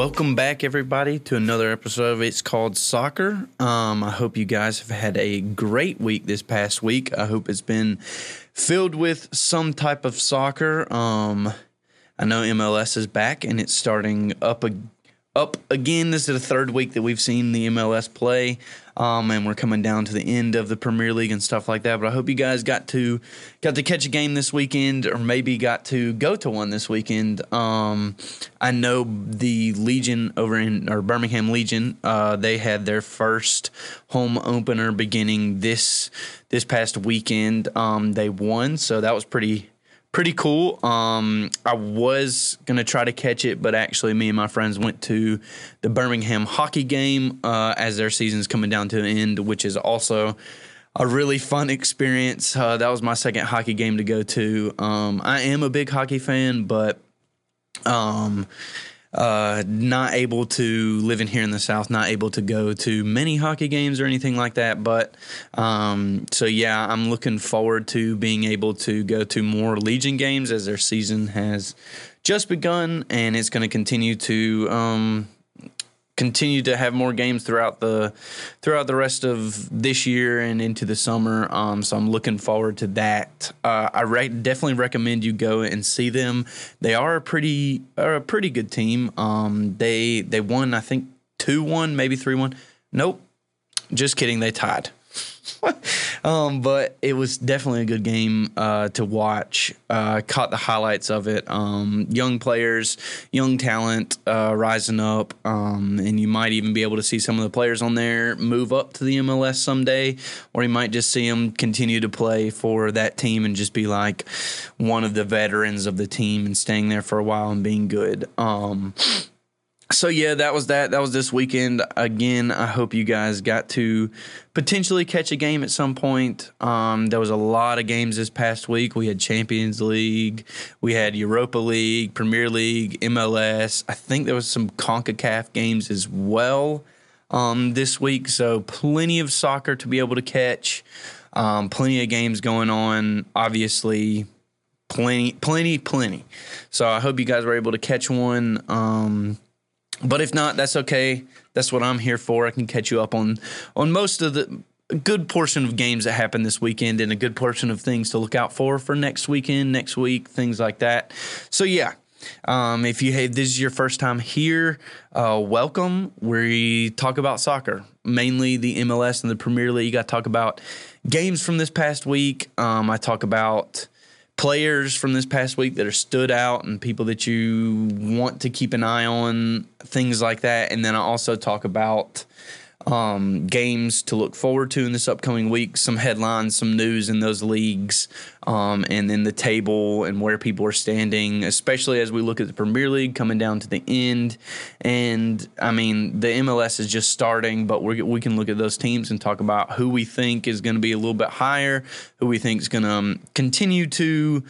Welcome back, everybody, to another episode of It's Called Soccer. Um, I hope you guys have had a great week this past week. I hope it's been filled with some type of soccer. Um, I know MLS is back and it's starting up up again. This is the third week that we've seen the MLS play, um, and we're coming down to the end of the Premier League and stuff like that. But I hope you guys got to got to catch a game this weekend, or maybe got to go to one this weekend. Um, I know the Legion over in or Birmingham Legion, uh, they had their first home opener beginning this this past weekend. Um, they won, so that was pretty pretty cool. Um, I was gonna try to catch it, but actually, me and my friends went to the Birmingham hockey game uh, as their season's coming down to an end, which is also a really fun experience. Uh, that was my second hockey game to go to. Um, I am a big hockey fan, but um, uh, not able to living here in the South, not able to go to many hockey games or anything like that. But um, so yeah, I'm looking forward to being able to go to more Legion games as their season has just begun and it's going to continue to um, continue to have more games throughout the throughout the rest of this year and into the summer. Um, so I'm looking forward to that. Uh, I re- definitely recommend you go and see them. They are a pretty are a pretty good team. Um, they they won I think two one maybe three one. Nope, just kidding. They tied. um, but it was definitely a good game uh, to watch. Uh, caught the highlights of it. Um, young players, young talent uh, rising up, um, and you might even be able to see some of the players on there move up to the MLS someday, or you might just see them continue to play for that team and just be like one of the veterans of the team and staying there for a while and being good. Um, so yeah, that was that. That was this weekend. Again, I hope you guys got to potentially catch a game at some point. Um, there was a lot of games this past week. We had Champions League, we had Europa League, Premier League, MLS. I think there was some Concacaf games as well um, this week. So plenty of soccer to be able to catch. Um, plenty of games going on. Obviously, plenty, plenty, plenty. So I hope you guys were able to catch one. Um, but if not, that's okay. That's what I'm here for. I can catch you up on on most of the good portion of games that happen this weekend and a good portion of things to look out for for next weekend, next week, things like that. So yeah, um, if you hey, this is your first time here, uh, welcome. We talk about soccer, mainly the MLS and the Premier League. I talk about games from this past week. Um, I talk about players from this past week that are stood out and people that you want to keep an eye on, things like that. And then I also talk about um, games to look forward to in this upcoming week, some headlines, some news in those leagues, um, and then the table and where people are standing, especially as we look at the Premier League coming down to the end. And I mean, the MLS is just starting, but we we can look at those teams and talk about who we think is going to be a little bit higher, who we think is going to um, continue to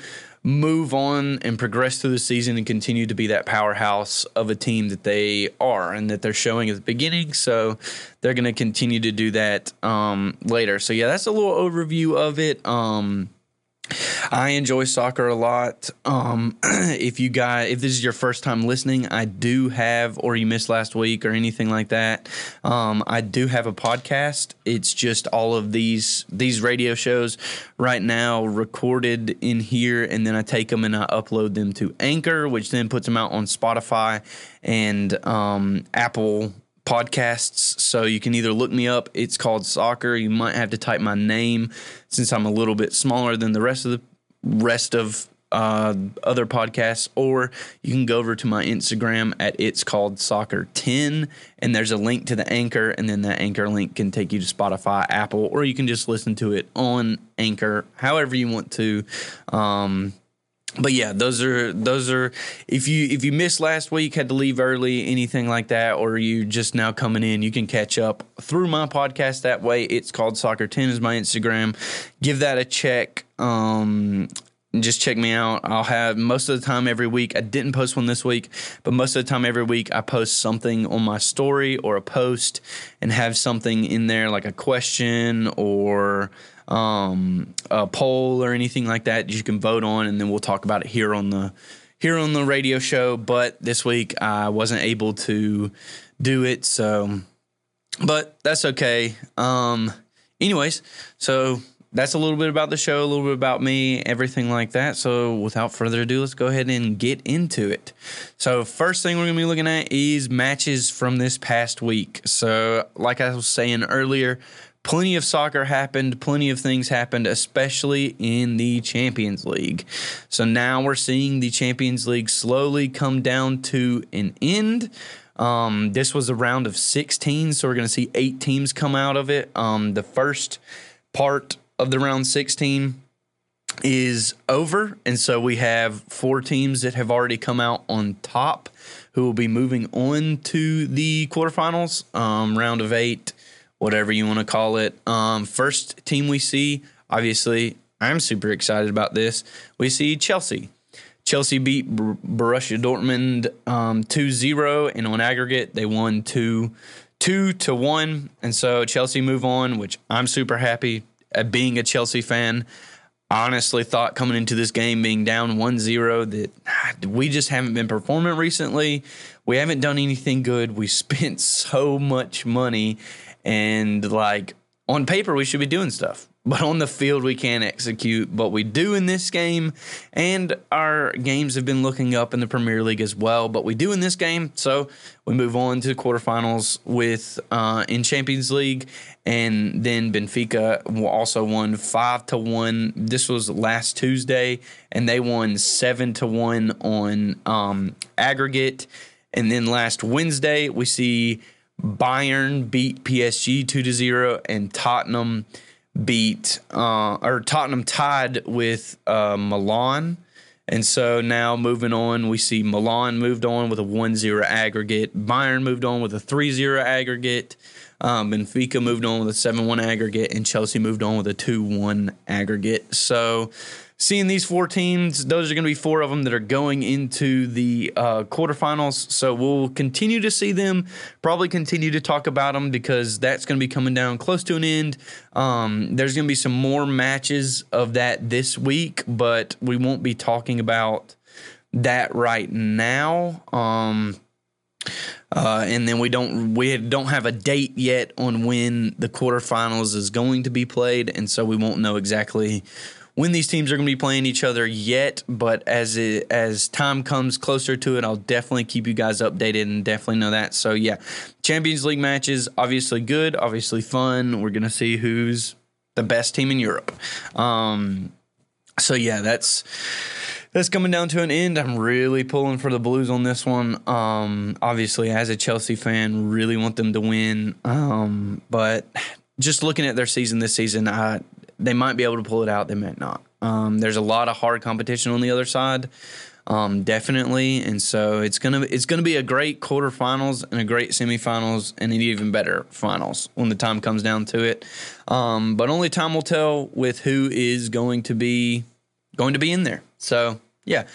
move on and progress through the season and continue to be that powerhouse of a team that they are and that they're showing at the beginning. So they're going to continue to do that um, later. So yeah, that's a little overview of it. Um, I enjoy soccer a lot. Um, if you guys, if this is your first time listening, I do have, or you missed last week or anything like that, um, I do have a podcast. It's just all of these these radio shows right now recorded in here, and then I take them and I upload them to Anchor, which then puts them out on Spotify and um, Apple podcasts. So you can either look me up. It's called Soccer. You might have to type my name since I'm a little bit smaller than the rest of the rest of uh, other podcasts, or you can go over to my Instagram at it's called soccer 10, and there's a link to the anchor, and then that anchor link can take you to Spotify, Apple, or you can just listen to it on Anchor, however you want to. Um, but yeah, those are those are if you if you missed last week, had to leave early, anything like that, or you just now coming in, you can catch up through my podcast that way. It's called Soccer Ten is my Instagram. Give that a check. Um, just check me out. I'll have most of the time every week. I didn't post one this week, but most of the time every week I post something on my story or a post and have something in there like a question or um, a poll or anything like that you can vote on, and then we'll talk about it here on the here on the radio show, but this week I wasn't able to do it. So, but that's okay. Um, anyways, so that's a little bit about the show, a little bit about me, everything like that. So, without further ado, let's go ahead and get into it. So, first thing we're going to be looking at is matches from this past week. So, like I was saying earlier, plenty of soccer happened, plenty of things happened, especially in the Champions League. So, now we're seeing the Champions League slowly come down to an end. Um, this was a round of 16, so we're going to see eight teams come out of it. Um, the first part of the round 16 is over. And so we have four teams that have already come out on top who will be moving on to the quarterfinals, um, round of eight, whatever you want to call it. Um, first team we see, obviously, I'm super excited about this. We see Chelsea. Chelsea beat Borussia Dortmund um, 2-0 and on aggregate they won 2 2 to 1 and so Chelsea move on which I'm super happy uh, being a Chelsea fan, honestly thought coming into this game being down 1-0 that ah, we just haven't been performing recently. We haven't done anything good. We spent so much money and like on paper we should be doing stuff. But on the field we can't execute what we do in this game. And our games have been looking up in the premier league as well but we do in this game. So we move on to quarterfinals with uh, in champions league. And then benfica also won five to one. This was last tuesday and they won seven to one on um, aggregate. And then last wednesday we see bayern beat psg 2 to 0 and tottenham beat uh, or Tottenham tied with uh, Milan. And so now moving on, we see Milan moved on with a 1 0 aggregate. Bayern moved on with a 3 0 aggregate. Um, Benfica moved on with a 7 1 aggregate. And Chelsea moved on with a 2 1 aggregate. So seeing these four teams, those are going to be four of them that are going into the uh, quarterfinals. So we'll continue to see them, probably continue to talk about them because that's going to be coming down close to an end. Um, there's going to be some more matches of that this week, but we won't be talking about that right now. Um, uh, and then we don't we don't have a date yet on when the quarterfinals is going to be played, and so we won't know exactly when these teams are going to be playing each other yet, but as it, as time comes closer to it, I'll definitely keep you guys updated and definitely know that. So yeah, Champions League matches obviously good, obviously fun. We're going to see who's the best team in Europe. Um, so yeah, that's that's coming down to an end. I'm really pulling for the Blues on this one. Um, obviously, as a Chelsea fan, really want them to win. Um, but just looking at their season this season, I they might be able to pull it out. They might not. Um, there's a lot of hard competition on the other side, um, definitely, and so it's gonna it's gonna be a great quarterfinals and a great semifinals and an even better finals when the time comes down to it. Um, but only time will tell with who is going to be going to be in there. So yeah,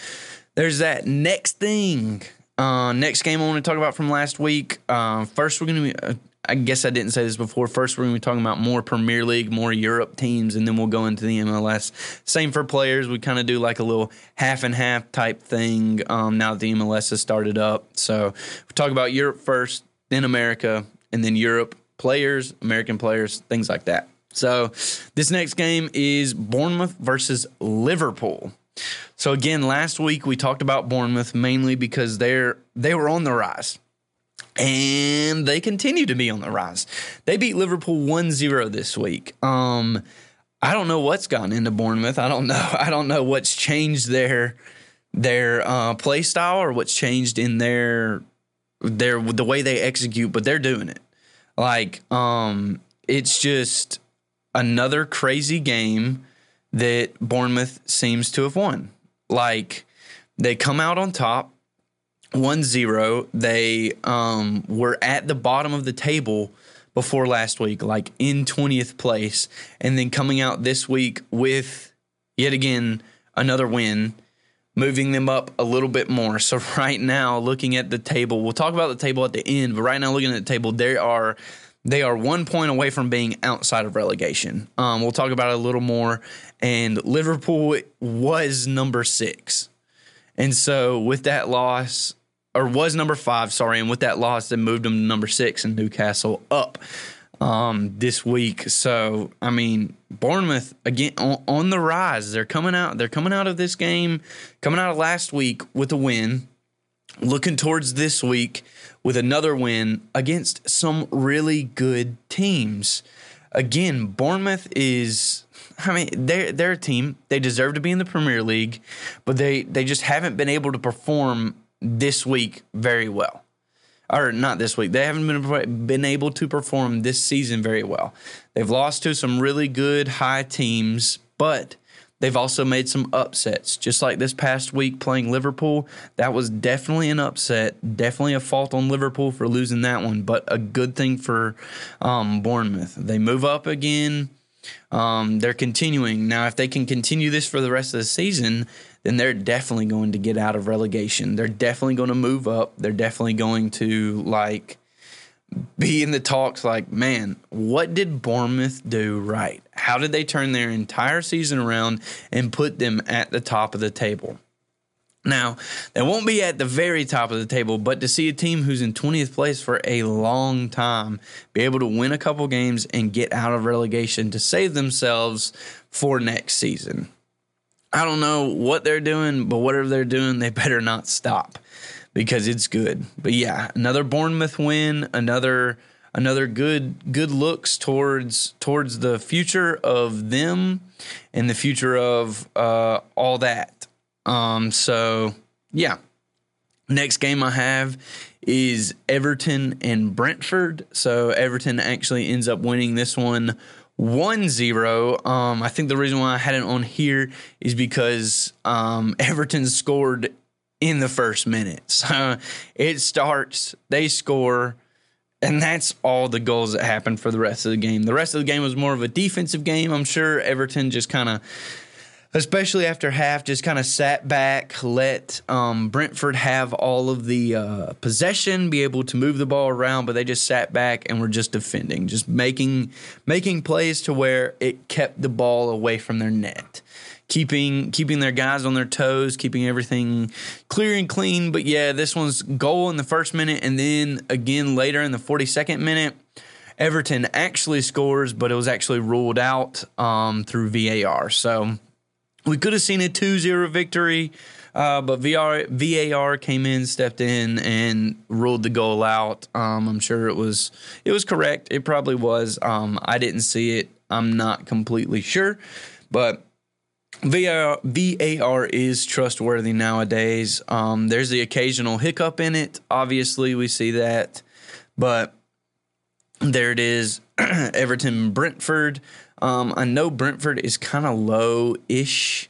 there's that. Next thing. Uh, next game I want to talk about from last week. Uh, first, we're going to be uh, I guess I didn't say this before. First, we're going to be talking about more Premier League, more Europe teams, and then we'll go into the MLS. Same for players. We kind of do like a little half and half type thing um, now that the MLS has started up. So we talk about Europe first, then America, and then Europe players, American players, things like that. So this next game is Bournemouth versus Liverpool. So again, last week we talked about Bournemouth mainly because they're they were on the rise and they continue to be on the rise. They beat Liverpool 1-0 this week. Um, I don't know what's gotten into Bournemouth. I don't know. I don't know what's changed their their uh, play style or what's changed in their their the way they execute, but they're doing it. Like um, it's just another crazy game that Bournemouth seems to have won. Like they come out on top 1 0. They um, were at the bottom of the table before last week, like in 20th place, and then coming out this week with yet again another win, moving them up a little bit more. So, right now, looking at the table, we'll talk about the table at the end, but right now, looking at the table, they are. They are one point away from being outside of relegation. Um, we'll talk about it a little more. And Liverpool was number six And so with that loss, or was number five, sorry, and with that loss, they moved them to number six and Newcastle up um, this week. So I mean, Bournemouth again on, on, the rise. They're coming out. They're coming out of this game, coming out of last week with a win. Looking towards this week with another win against some really good teams. Again, Bournemouth is. I mean, they're they're a team. They deserve to be in the Premier League, but they they just haven't been able to perform this week very well or not this week. They haven't been been able to perform this season very well. They've lost to some really good high teams, but they've also made some upsets. Just like this past week playing Liverpool, that was definitely an upset. Definitely a fault on Liverpool for losing that one, but a good thing for um, Bournemouth. They move up again. Um, they're continuing now. If they can continue this for the rest of the season, then they're definitely going to get out of relegation. They're definitely going to move up. They're definitely going to like be in the talks like, man, what did Bournemouth do right? How did they turn their entire season around and put them at the top of the table? Now, they won't be at the very top of the table, but to see a team who's in 20th place for a long time be able to win a couple games and get out of relegation to save themselves for next season. I don't know what they're doing, but whatever they're doing, they better not stop because it's good. But yeah, another Bournemouth win, another another good good looks towards towards the future of them and the future of uh, all that. Um, so yeah, next game I have is Everton and Brentford. So Everton actually ends up winning this one 1 0. Um, I think the reason why I had it on here is because um, Everton scored in the first minute. So it starts, they score, and that's all the goals that happened for the rest of the game. The rest of the game was more of a defensive game. I'm sure Everton just kind of especially after half, just kind of sat back, let um, Brentford have all of the uh, possession, be able to move the ball around, but they just sat back and were just defending, just making making plays to where it kept the ball away from their net. Keeping keeping their guys on their toes, keeping everything clear and clean. But yeah, this one's goal in the first minute, and then again later in the 42nd minute, Everton actually scores, but it was actually ruled out um, through VAR. So we could have seen a 2 0 victory, uh, but VR, VAR came in, stepped in, and ruled the goal out. Um, I'm sure it was it was correct. It probably was. Um, I didn't see it. I'm not completely sure, but VAR, VAR is trustworthy nowadays. Um, there's the occasional hiccup in it. Obviously, we see that, but there it is. Everton Brentford. Um, I know Brentford is kind of low ish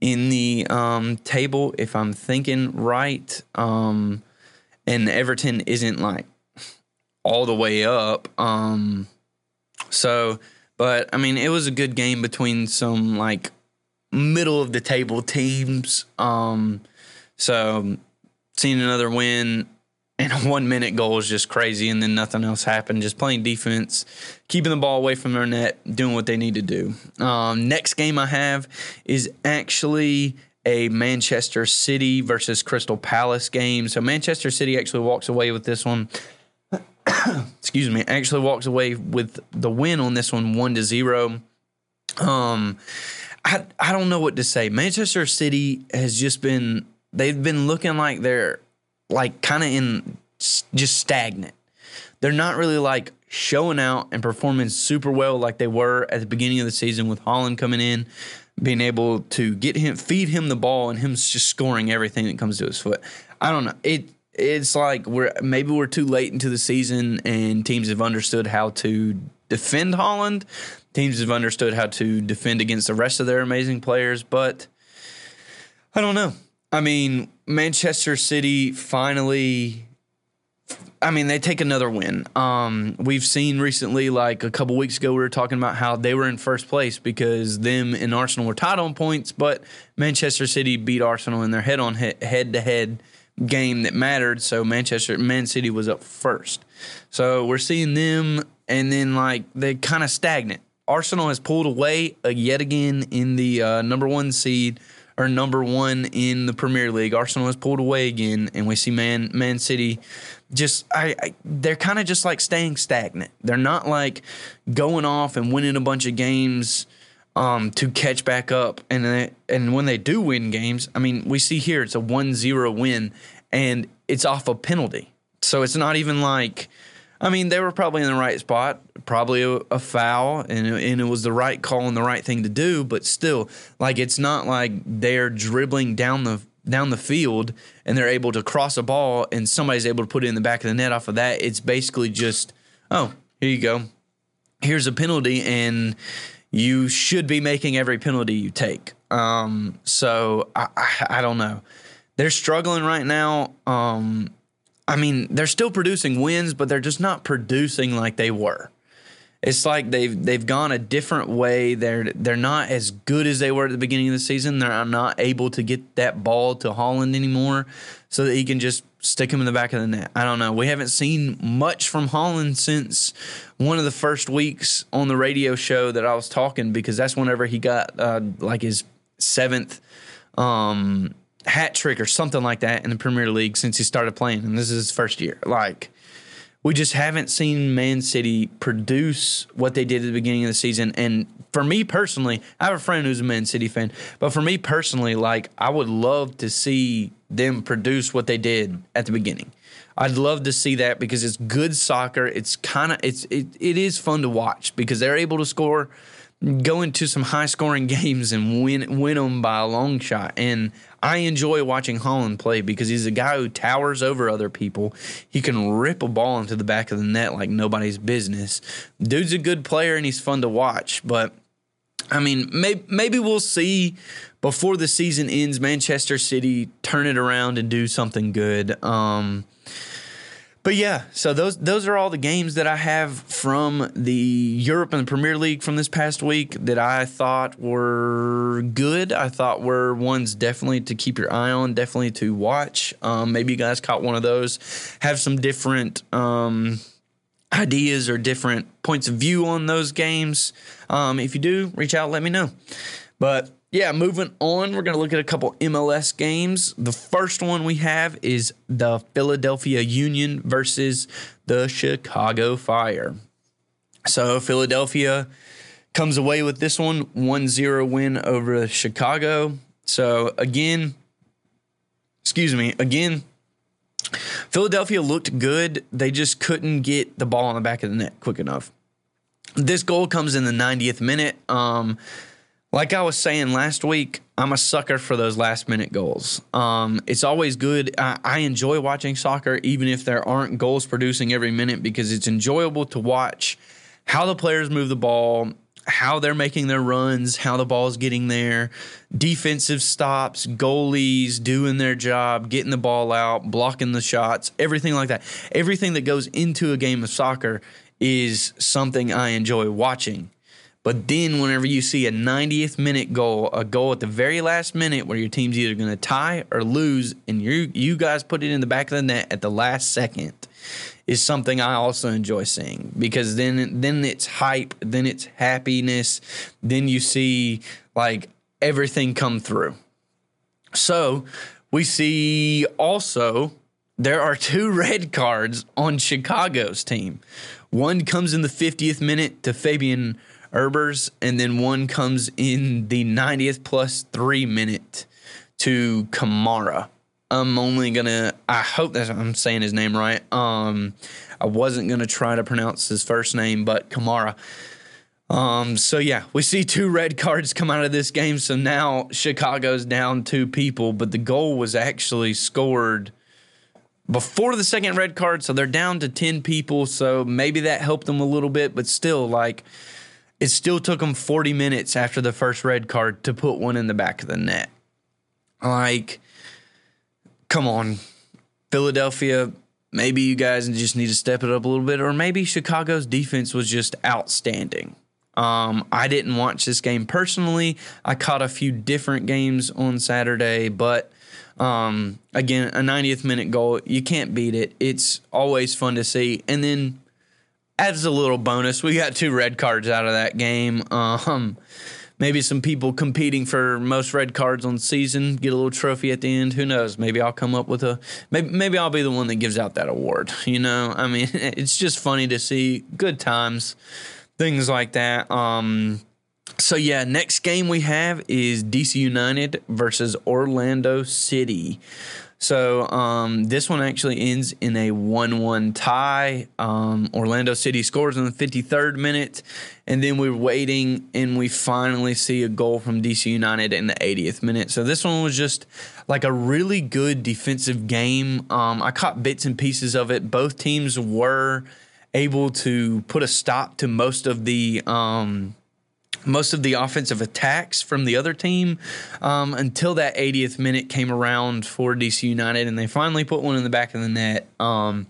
in the um, table, if I'm thinking right. Um, and Everton isn't like all the way up. Um, so, but I mean, it was a good game between some like middle of the table teams. Um, so, seeing another win and a one minute goal is just crazy, and then nothing else happened. Just playing defense, keeping the ball away from their net, doing what they need to do. Um, next game I have is actually a Manchester City versus Crystal Palace game. So Manchester City actually walks away with this one. Excuse me, actually walks away with the win on this one, one to zero. Um, I I don't know what to say. Manchester City has just been they've been looking like they're like kind of in just stagnant. They're not really like showing out and performing super well like they were at the beginning of the season with Haaland coming in, being able to get him, feed him the ball, and him just scoring everything that comes to his foot. I don't know. It it's like we're maybe we're too late into the season and teams have understood how to defend Haaland. Teams have understood how to defend against the rest of their amazing players, but I don't know. I mean, Manchester City finally I mean, they take another win. Um, we've seen recently, like a couple weeks ago, we were talking about how they were in first place because them and Arsenal were tied on points, but Manchester City beat Arsenal in their head on head to head game that mattered. So Manchester Man City was up first. So we're seeing them, and then like they kind of stagnant. Arsenal has pulled away uh, yet again in the uh, number one seed are number one in the Premier League. Arsenal has pulled away again, and we see Man Man City just I, I they're kind of just like staying stagnant. They're not like going off and winning a bunch of games um, to catch back up. And they, and when they do win games, I mean, we see here it's a 1-0 win, and it's off a penalty. So it's not even like I mean, they were probably in the right spot, probably a, a foul, and and it was the right call and the right thing to do. But still, like it's not like they're dribbling down the down the field and they're able to cross a ball and somebody's able to put it in the back of the net off of that. It's basically just, oh, here you go. Here's a penalty, and you should be making every penalty you take. Um, so I, I, I don't know. They're struggling right now. Um, I mean, they're still producing wins, but they're just not producing like they were. It's like they've they've gone a different way. They're they're not as good as they were at the beginning of the season. They're not able to get that ball to Haaland anymore, so that he can just stick him in the back of the net. I don't know. We haven't seen much from Haaland since one of the first weeks on the radio show that I was talking because that's whenever he got uh, like his seventh um, hat trick or something like that in the Premier League since he started playing, and this is his first year. Like, we just haven't seen Man City produce what they did at the beginning of the season. And for me personally, I have a friend who's a Man City fan, but for me personally, like, I would love to see them produce what they did at the beginning. I'd love to see that because it's good soccer. It's kind of it's it, it is fun to watch because they're able to score go into some high scoring games and win win them by a long shot. And I enjoy watching Haaland play because he's a guy who towers over other people. He can rip a ball into the back of the net like nobody's business. Dude's a good player and he's fun to watch, but I mean, maybe, maybe we'll see before the season ends Manchester City turn it around and do something good. Um, but yeah, so those those are all the games that I have from the Europe and the Premier League from this past week that I thought were good. I thought were ones definitely to keep your eye on, definitely to watch. Um, maybe you guys caught one of those. Have some different um, ideas or different points of view on those games. Um, if you do, reach out, let me know. But yeah, moving on, we're going to look at a couple MLS games. The first one we have is the Philadelphia Union versus the Chicago Fire. So, Philadelphia comes away with this one 1 0 win over Chicago. So, again, excuse me, again, Philadelphia looked good. They just couldn't get the ball on the back of the net quick enough. This goal comes in the 90th minute. Um, like I was saying last week, I'm a sucker for those last minute goals. Um, it's always good. I, I, enjoy watching soccer, even if there aren't goals producing every minute, because it's enjoyable to watch how the players move the ball, how they're making their runs, how the ball's getting there, defensive stops, goalies doing their job, getting the ball out, blocking the shots, everything like that. Everything that goes into a game of soccer is something I enjoy watching. But then, whenever you see a 90th minute goal, a goal at the very last minute where your team's either going to tie or lose, and you you guys put it in the back of the net at the last second, is something I also enjoy seeing because then then it's hype, then it's happiness, then you see like everything come through. So we see also there are two red cards on Chicago's team. One comes in the 50th minute to Fabian Herbers, and then one comes in the 90th plus three minute to Kamara. I'm only gonna. I hope that I'm saying his name right. Um, I wasn't gonna try to pronounce his first name, but Kamara. Um, so yeah, we see two red cards come out of this game. So now Chicago's down two people, but the goal was actually scored before the second red card. So they're down to ten people. So maybe that helped them a little bit, but still, like it still took them 40 minutes after the first red card to put one in the back of the net. Like, come on, Philadelphia. Maybe you guys just need to step it up a little bit, or maybe Chicago's defense was just outstanding. Um, I didn't watch this game personally. I caught a few different games on Saturday, but um, again, a 90th minute goal, you can't beat it. It's always fun to see. And then as a little bonus, we got two red cards out of that game. Um, maybe some people competing for most red cards on season get a little trophy at the end. Who knows? Maybe I'll come up with a maybe maybe I'll be the one that gives out that award. You know, I mean, it's just funny to see good times, things like that. Um, so yeah, next game we have is DC United versus Orlando City. So um, this one actually ends in a 1 1 tie. Um, Orlando City scores in the 53rd minute, and then we're waiting, and we finally see a goal from DC United in the 80th minute. So this one was just like a really good defensive game. Um, I caught bits and pieces of it. Both teams were able to put a stop to most of the. Um, most of the offensive attacks from the other team um, until that 80th minute came around for DC United, and they finally put one in the back of the net. Um,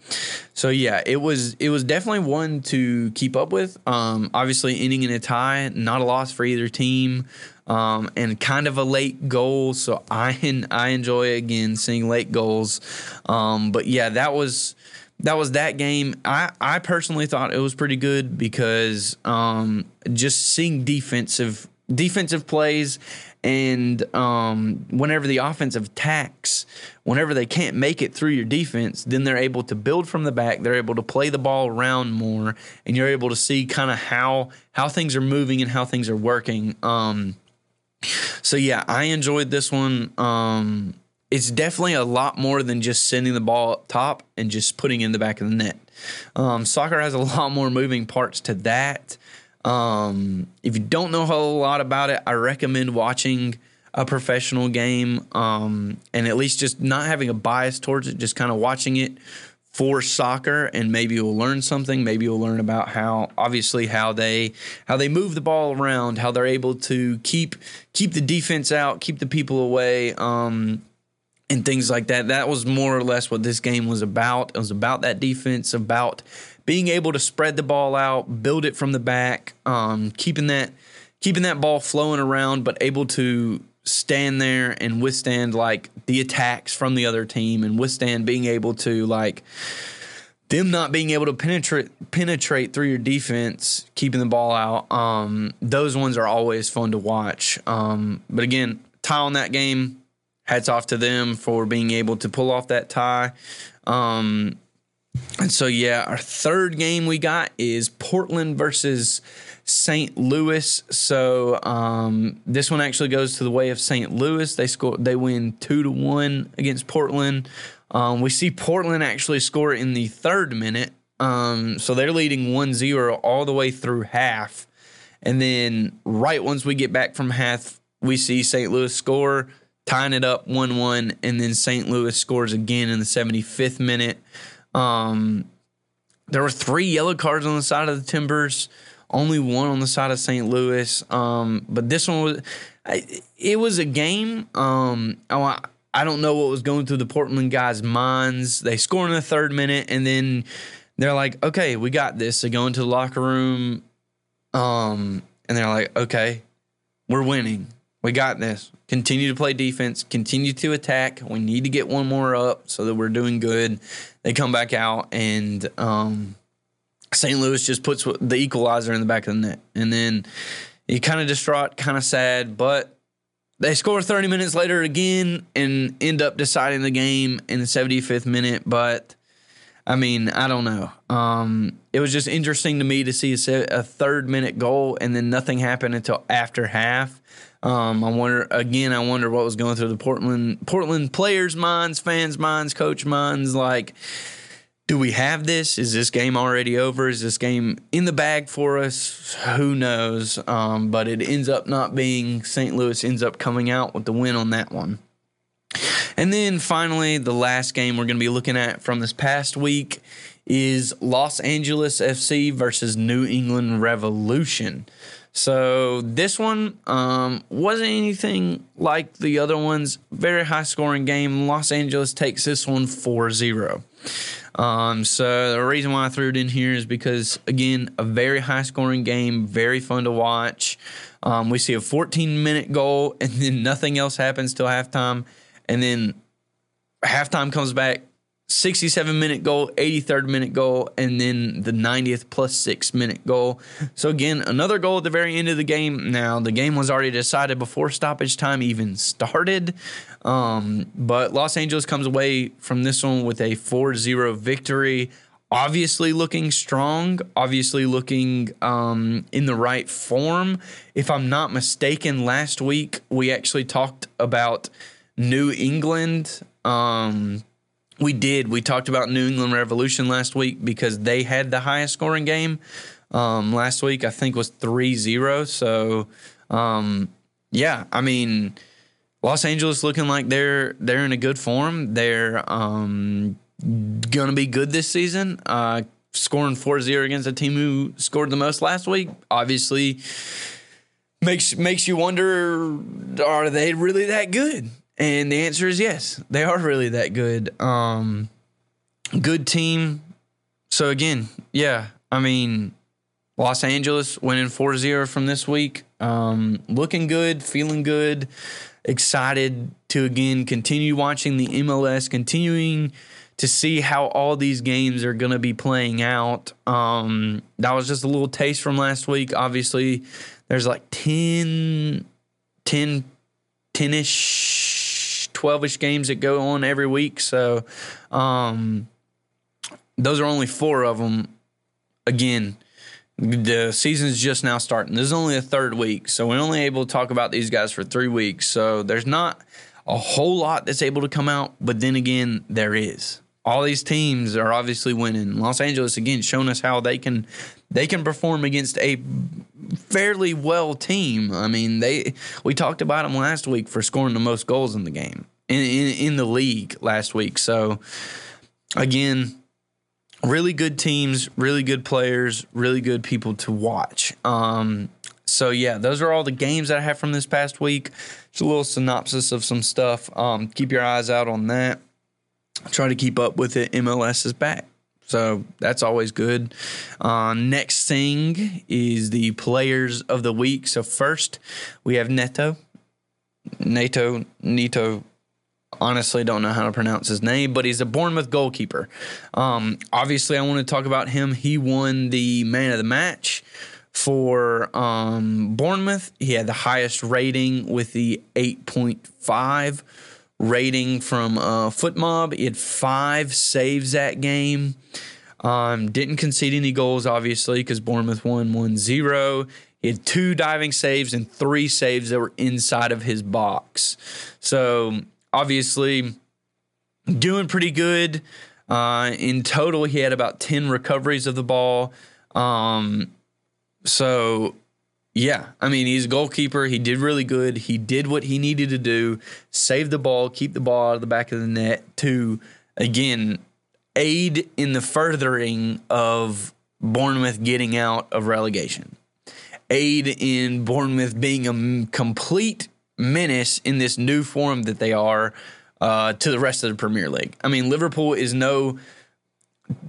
so yeah, it was it was definitely one to keep up with. Um, obviously, ending in a tie, not a loss for either team, um, and kind of a late goal. So I I enjoy again seeing late goals. Um, but yeah, that was that was that game. I, I personally thought it was pretty good because um, just seeing defensive defensive plays and um, whenever the offensive attacks, whenever they can't make it through your defense, then they're able to build from the back. They're able to play the ball around more, and you're able to see kind of how how things are moving and how things are working. Um, so yeah, I enjoyed this one. Um, it's definitely a lot more than just sending the ball up top and just putting in the back of the net. Um, soccer has a lot more moving parts to that. Um, if you don't know a whole lot about it, I recommend watching a professional game um, and at least just not having a bias towards it, just kind of watching it for soccer and maybe you'll learn something maybe you'll learn about how obviously how they how they move the ball around how they're able to keep keep the defense out keep the people away um, and things like that. That was more or less what this game was about. It was about that defense, about being able to spread the ball out, build it from the back, um, keeping that keeping that ball flowing around, but able to stand there and withstand like the attacks from the other team and withstand being able to like them not being able to penetrate penetrate through your defense, keeping the ball out. Um, those ones are always fun to watch. Um, but again, tie on that game hats off to them for being able to pull off that tie. Um, and so, yeah, our third game we got is Portland versus St. Louis. So um, this one actually goes to the way of St. Louis. They score, they win two to one against Portland. Um, we see Portland actually score in the third minute. Um, so they're leading 1-0 all the way through half. And then right once we get back from half, we see St. Louis score tying it up 1 1. And then St. Louis scores again in the 75th minute. Um, there were three yellow cards on the side of the Timbers, only one on the side of St. Louis. Um, but this one was, it was a game. Um, oh, I don't know what was going through the Portland guys' minds. They score in the third minute, and then they're like, "Okay, we got this." They go into the locker room, um, and they're like, "Okay, we're winning. We got this. Continue to play defense. Continue to attack. We need to get one more up so that we're doing good. They come back out, and um, St. Louis just puts the equalizer in the back of the net. And then you kind of distraught, kind of sad, but they score 30 minutes later again and end up deciding the game in the 75th minute. But I mean, I don't know. Um, it was just interesting to me to see a, a third minute goal and then nothing happened until after half. Um, I wonder again. I wonder what was going through the Portland Portland players' minds, fans' minds, coach minds. Like, do we have this? Is this game already over? Is this game in the bag for us? Who knows? Um, but it ends up not being. St. Louis ends up coming out with the win on that one. And then finally, the last game we're going to be looking at from this past week is Los Angeles FC versus New England Revolution. So this one um, wasn't anything like the other ones. Very high scoring game. Los Angeles takes this one 4 0. Um, so the reason why I threw it in here is because, again, a very high scoring game, very fun to watch. Um, we see a 14 minute goal, and then nothing else happens till halftime. And then halftime comes back, 67 minute goal, 83rd minute goal, and then the 90th plus six minute goal. So, again, another goal at the very end of the game. Now, the game was already decided before stoppage time even started. Um, but Los Angeles comes away from this one with a 4 0 victory. Obviously, looking strong, obviously, looking um, in the right form. If I'm not mistaken, last week we actually talked about New England. Um, we did. We talked about New England Revolution last week because they had the highest scoring game. Um, last week, I think, was 3 0. So, um, yeah, I mean, Los Angeles looking like they're they're in a good form. They're um, to be good this season. Uh, scoring 4 0 against a team who scored the most last week obviously makes makes you wonder are they really that good? And the answer is yes, they are really that good. Um, good team. So again, yeah, I mean, Los Angeles winning 4-0 from this week. Um, looking good, feeling good, excited to again continue watching the MLS, continuing to see how all these games are going to be playing out. Um, that was just a little taste from last week. Obviously, there's like 10, 10, 10-ish 12ish games that go on every week. So um, those are only four of them. Again, the season's just now starting. This is only the third week. So we're only able to talk about these guys for three weeks. So there's not a whole lot that's able to come out. But then again, there is. All these teams are obviously winning. Los Angeles again showing us how they can they can perform against a fairly well team. I mean, they we talked about them last week for scoring the most goals in the game in, in, in the league last week. So again, really good teams, really good players, really good people to watch. Um, so yeah, those are all the games that I have from this past week. Just a little synopsis of some stuff. Um, keep your eyes out on that. Try to keep up with it. MLS is back. So that's always good. Uh, next thing is the players of the week. So first, we have Neto. Neto, Neto, honestly don't know how to pronounce his name, but he's a Bournemouth goalkeeper. Um, obviously, I want to talk about him. He won the man of the match for um, Bournemouth. He had the highest rating with the 8.5 rating from uh, FotMob. He had five saves that game. Um, didn't concede any goals, obviously, because Bournemouth won 1 0. He had two diving saves and three saves that were inside of his box. So, obviously, doing pretty good. Uh, in total, he had about 10 recoveries of the ball. Um, so, yeah, I mean, he's a goalkeeper. He did really good. He did what he needed to do save the ball, keep the ball out of the back of the net to, again, aid in the furthering of Bournemouth getting out of relegation, aid in Bournemouth being a complete menace in this new form that they are uh, to the rest of the Premier League. I mean, Liverpool is no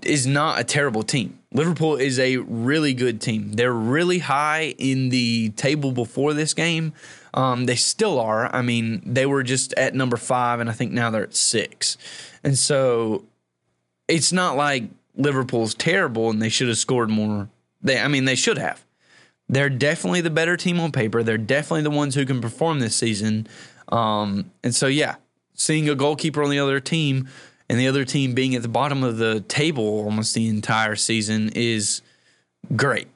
is not a terrible team. Liverpool is a really good team. They're really high in the table before this game. Um, they still are. I mean, they were just at number five, and I think now they're at six. And so it's not like Liverpool's terrible and they should have scored more. They, I mean, they should have. They're definitely the better team on paper. They're definitely the ones who can perform this season. Um, and so, yeah, seeing a goalkeeper on the other team and the other team being at the bottom of the table almost the entire season is great.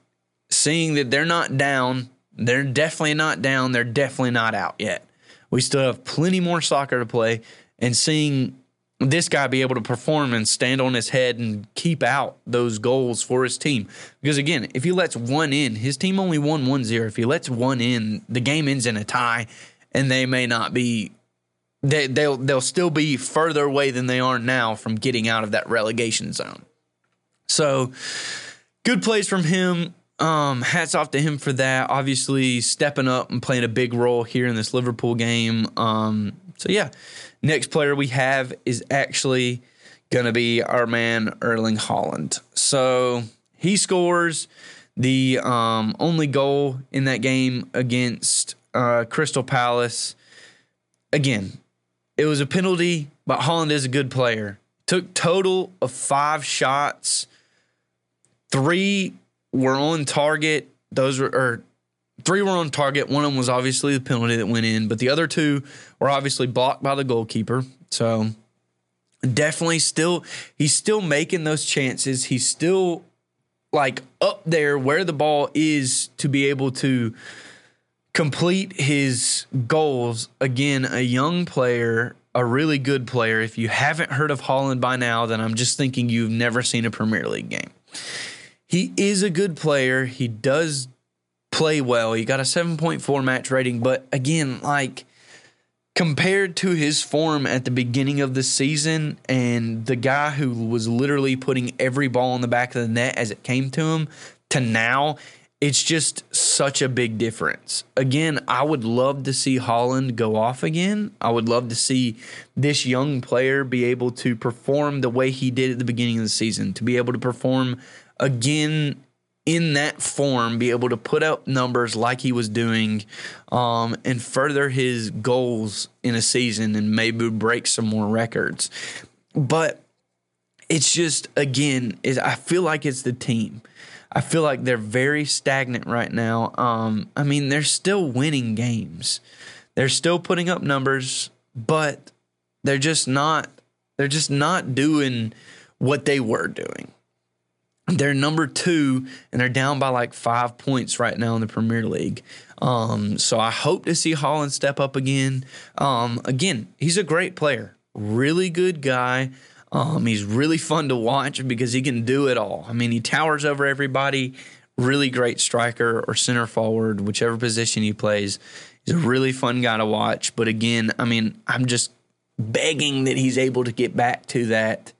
Seeing that they're not down, they're definitely not down, they're definitely not out yet. We still have plenty more soccer to play, and seeing this guy be able to perform and stand on his head and keep out those goals for his team. Because again, if he lets one in, his team only won 1 0. If he lets one in, the game ends in a tie, and they may not be they, they'll they'll still be further away than they are now from getting out of that relegation zone. So, good plays from him. Um, hats off to him for that. Obviously, stepping up and playing a big role here in this Liverpool game. Um, so yeah, next player we have is actually gonna be our man Erling Haaland. So he scores the um, only goal in that game against uh, Crystal Palace. Again, it was a penalty, but Haaland is a good player. took total of five shots. Three were on target. Those were or three were on target. One of them was obviously the penalty that went in, but the other two were obviously blocked by the goalkeeper. So definitely still he's still making those chances. He's still like up there where the ball is to be able to complete his goals. Again, a young player, a really good player. If you haven't heard of Haaland by now, then I'm just thinking you've never seen a Premier League game. He is a good player. He does play well. He got a 7.4 match rating, but again, like compared to his form at the beginning of the season and the guy who was literally putting every ball in the back of the net as it came to him to now, it's just such a big difference. Again, I would love to see Haaland go off again. I would love to see this young player be able to perform the way he did at the beginning of the season, to be able to perform again in that form, be able to put up numbers like he was doing, um, and further his goals in a season, and maybe break some more records. But it's just again, is I feel like it's the team. I feel like they're very stagnant right now. Um, I mean, they're still winning games, they're still putting up numbers, but they're just not. They're just not doing what they were doing. They're number two, and they're down by like five points right now in the Premier League. Um, so I hope to see Haaland step up again. Um, again, he's a great player, really good guy. Um, he's really fun to watch because he can do it all. I mean, he towers over everybody. Really great striker or center forward, whichever position he plays. He's a really fun guy to watch. But again, I mean, I'm just begging that he's able to get back to that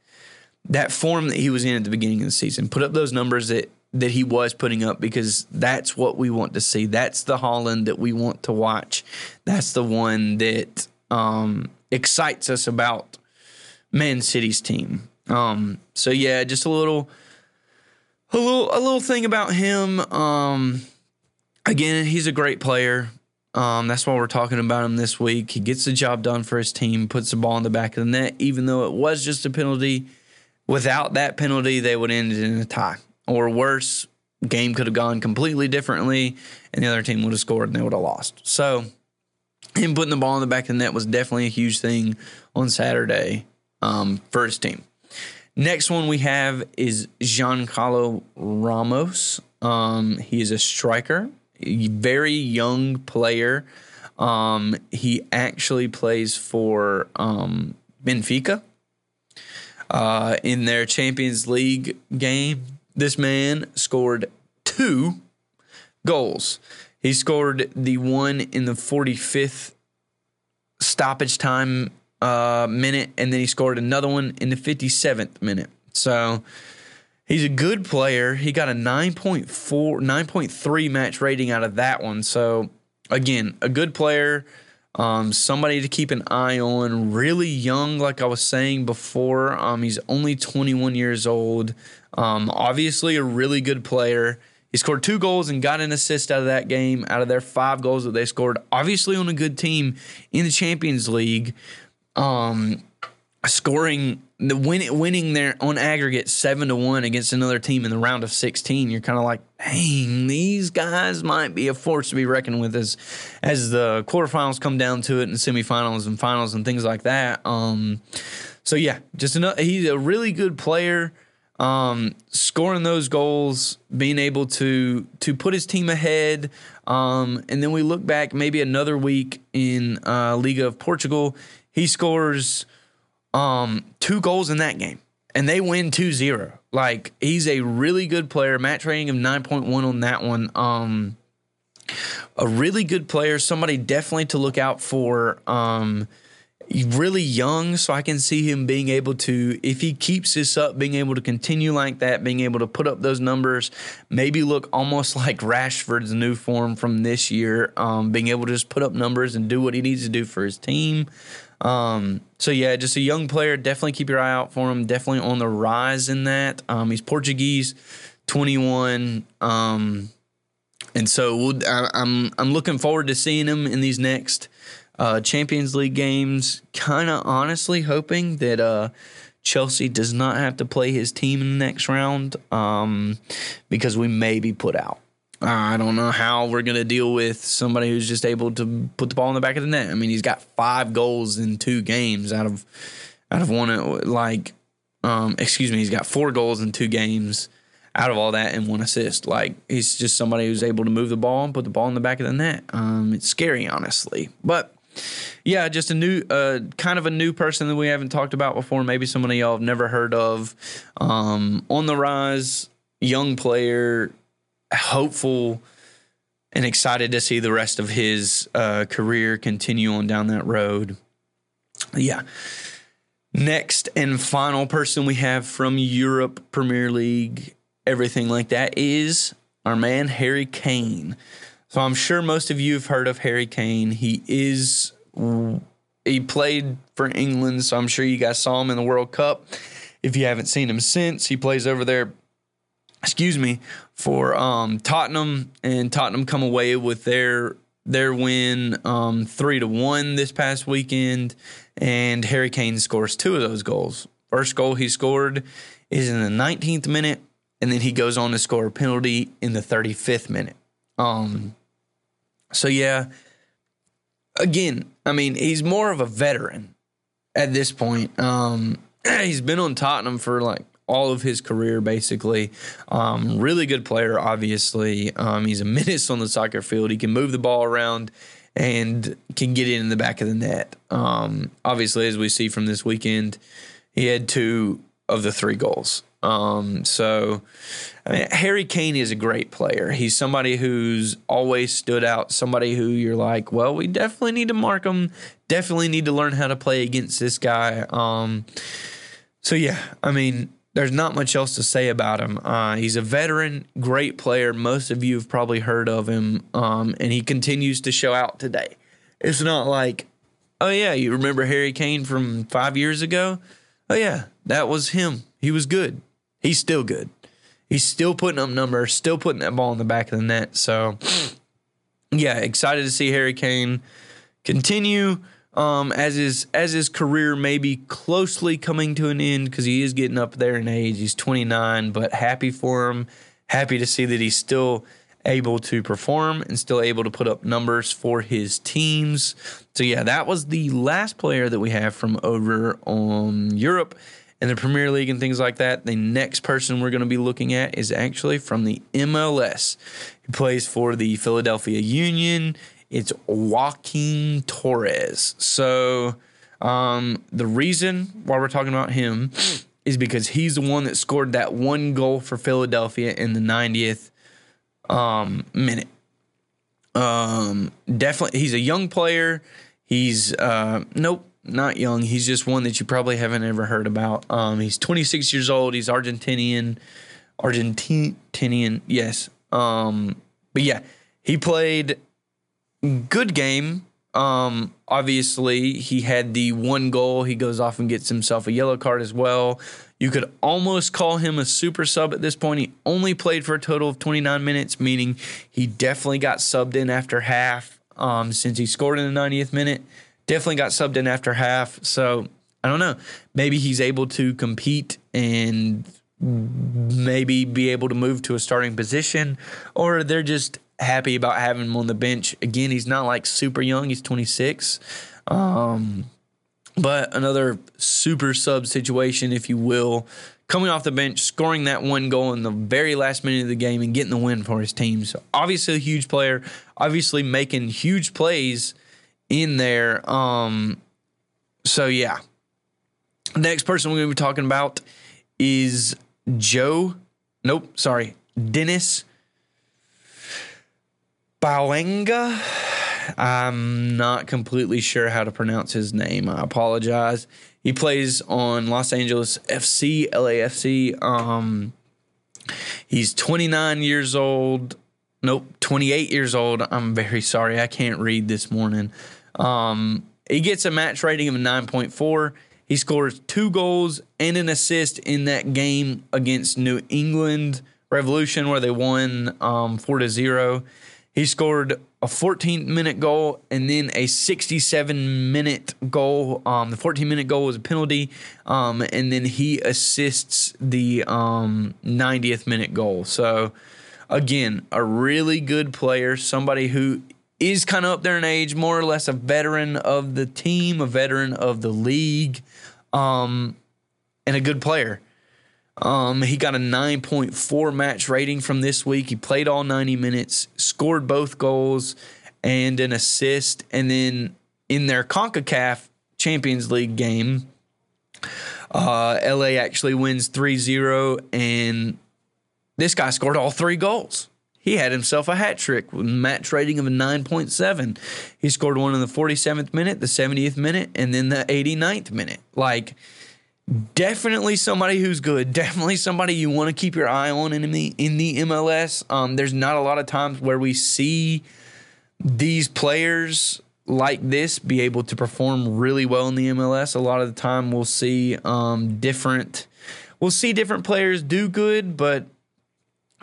that form that he was in at the beginning of the season. Put up those numbers that that he was putting up because that's what we want to see. That's the Haaland that we want to watch. That's the one that um, excites us about Man City's team. Um, so yeah, just a little, a little, a little thing about him. Um, again, he's a great player. Um, that's why we're talking about him this week. He gets the job done for his team, puts the ball in the back of the net, even though it was just a penalty Without that penalty, they would end in a tie. Or worse, game could have gone completely differently and the other team would have scored and they would have lost. So him putting the ball in the back of the net was definitely a huge thing on Saturday um, for his team. Next one we have is Gonçalo Ramos. Um, he is a striker, very young player. Um, he actually plays for um, Benfica uh, in their Champions League game, this man scored two goals. He scored the one in the 45th stoppage time uh, minute, and then he scored another one in the 57th minute. So he's a good player. He got a 9.4, 9.3 match rating out of that one. So again, a good player um, somebody to keep an eye on. Really young, like I was saying before. Um, he's only 21 years old. Um, obviously, a really good player. He scored two goals and got an assist out of that game, out of their five goals that they scored. Obviously, on a good team in the Champions League. Um, scoring the win, winning there on aggregate seven to one against another team in the round of sixteen, you're kind of like, dang, these guys might be a force to be reckoned with as as the quarterfinals come down to it, and semifinals and finals and things like that. Um, so yeah, just another, he's a really good player. Um, scoring those goals, being able to to put his team ahead, um, and then we look back maybe another week in uh, Liga of Portugal, he scores um, two goals in that game, and they win 2 0. Like, he's a really good player. Match rating of 9.1 on that one. Um, a really good player, somebody definitely to look out for. Um, really young, so I can see him being able to, if he keeps this up, being able to continue like that, being able to put up those numbers, maybe look almost like Rashford's new form from this year, um, being able to just put up numbers and do what he needs to do for his team. Um, so yeah, just a young player. Definitely keep your eye out for him. Definitely on the rise in that. Um, he's Portuguese, 21. Um, and so we'll, I, I'm I'm looking forward to seeing him in these next uh, Champions League games. Kind of honestly hoping that uh, Chelsea does not have to play his team in the next round um, because we may be put out. I don't know how we're going to deal with somebody who's just able to put the ball in the back of the net. I mean, he's got five goals in two games out of out of one. Like, um, excuse me, he's got four goals in two games out of all that and one assist. Like, he's just somebody who's able to move the ball and put the ball in the back of the net. Um, it's scary, honestly, but yeah, just a new, uh, kind of a new person that we haven't talked about before. Maybe somebody y'all have never heard of. Um, on the rise, young player, hopeful, and excited to see the rest of his uh, career continue on down that road. Yeah. Next and final person we have from Europe Premier League, everything like that, is our man Harry Kane. So I'm sure most of you have heard of Harry Kane. He is he played for England, so I'm sure you guys saw him in the World Cup. If you haven't seen him since, he plays over there. Excuse me for um, Tottenham, and Tottenham come away with their their win um, three to one this past weekend, and Harry Kane scores two of those goals. First goal he scored is in the 19th minute, and then he goes on to score a penalty in the 35th minute. Um, so yeah, again, I mean, he's more of a veteran at this point. Um, he's been on Tottenham for like all of his career, basically. Um, really good player, obviously. Um, he's a menace on the soccer field. He can move the ball around and can get in, the back of the net. Um, obviously, as we see from this weekend, he had two of the three goals. Um, so, I mean, Harry Kane is a great player. He's somebody who's always stood out, somebody who you're like, well, we definitely need to mark him, definitely need to learn how to play against this guy. Um, so, yeah, I mean, there's not much else to say about him. Uh, he's a veteran, great player. Most of you have probably heard of him, um, and he continues to show out today. It's not like, oh, yeah, you remember Harry Kane from five years ago? Oh, yeah, that was him. He was good he's still good. He's still putting up numbers, still putting that ball in the back of the net. So, yeah, excited to see Harry Kane continue um, as his as his career may be closely coming to an end because he is getting up there in age. He's 29, but happy for him. Happy to see that he's still able to perform and still able to put up numbers for his teams. So yeah, that was the last player that we have from over on Europe and the Premier League and things like that. The next person we're going to be looking at is actually from the MLS. He plays for the Philadelphia Union. It's Joaquin Torres. So, um, the reason why we're talking about him is because he's the one that scored that one goal for Philadelphia in the 90th um, minute. Um, definitely, he's a young player. He's uh, nope not young. He's just one that you probably haven't ever heard about. Um, he's 26 years old. He's Argentinian. Argentinian, yes. Um, but yeah, he played good game. Um, obviously, he had the one goal. He goes off and gets himself a yellow card as well. You could almost call him a super sub at this point. He only played for a total of 29 minutes, meaning he definitely got subbed in after half um, since he scored in the 90th minute definitely got subbed in after half. So I don't know. Maybe he's able to compete and maybe be able to move to a starting position, or they're just happy about having him on the bench. Again, he's not like super young, he's 26. Um, but another super sub situation, if you will, coming off the bench, scoring that one goal in the very last minute of the game and getting the win for his team. So obviously a huge player, obviously making huge plays in there. Um, so yeah. Next person we're going to be talking about is Joe. Nope, sorry, Denis Bouanga. I'm not completely sure how to pronounce his name. I apologize. He plays on Los Angeles FC, LAFC. Um, he's 29 years old. Nope, 28 years old. I'm very sorry. I can't read this morning. Um, he gets a match rating of 9.4. He scores two goals and an assist in that game against New England Revolution, where they won um, 4 to 0. He scored a 14 minute goal, and then a 67 minute goal. Um, the 14 minute goal was a penalty, um, and then he assists the um, 90th minute goal. So, again, a really good player, somebody who is kind of up there in age, more or less a veteran of the team, a veteran of the league, um, and a good player. Um, he got a 9.4 match rating from this week. He played all 90 minutes, scored both goals and an assist. And then in their CONCACAF Champions League game, uh, LA actually wins 3 0, and this guy scored all three goals. He had himself a hat trick with a match rating of a 9.7. He scored one in the 47th minute, the 70th minute, and then the 89th minute. Like, definitely somebody who's good. Definitely somebody you want to keep your eye on in the in the MLS. Um, there's not a lot of times where we see these players like this be able to perform really well in the MLS. A lot of the time, we'll see um, different. We'll see different players do good, but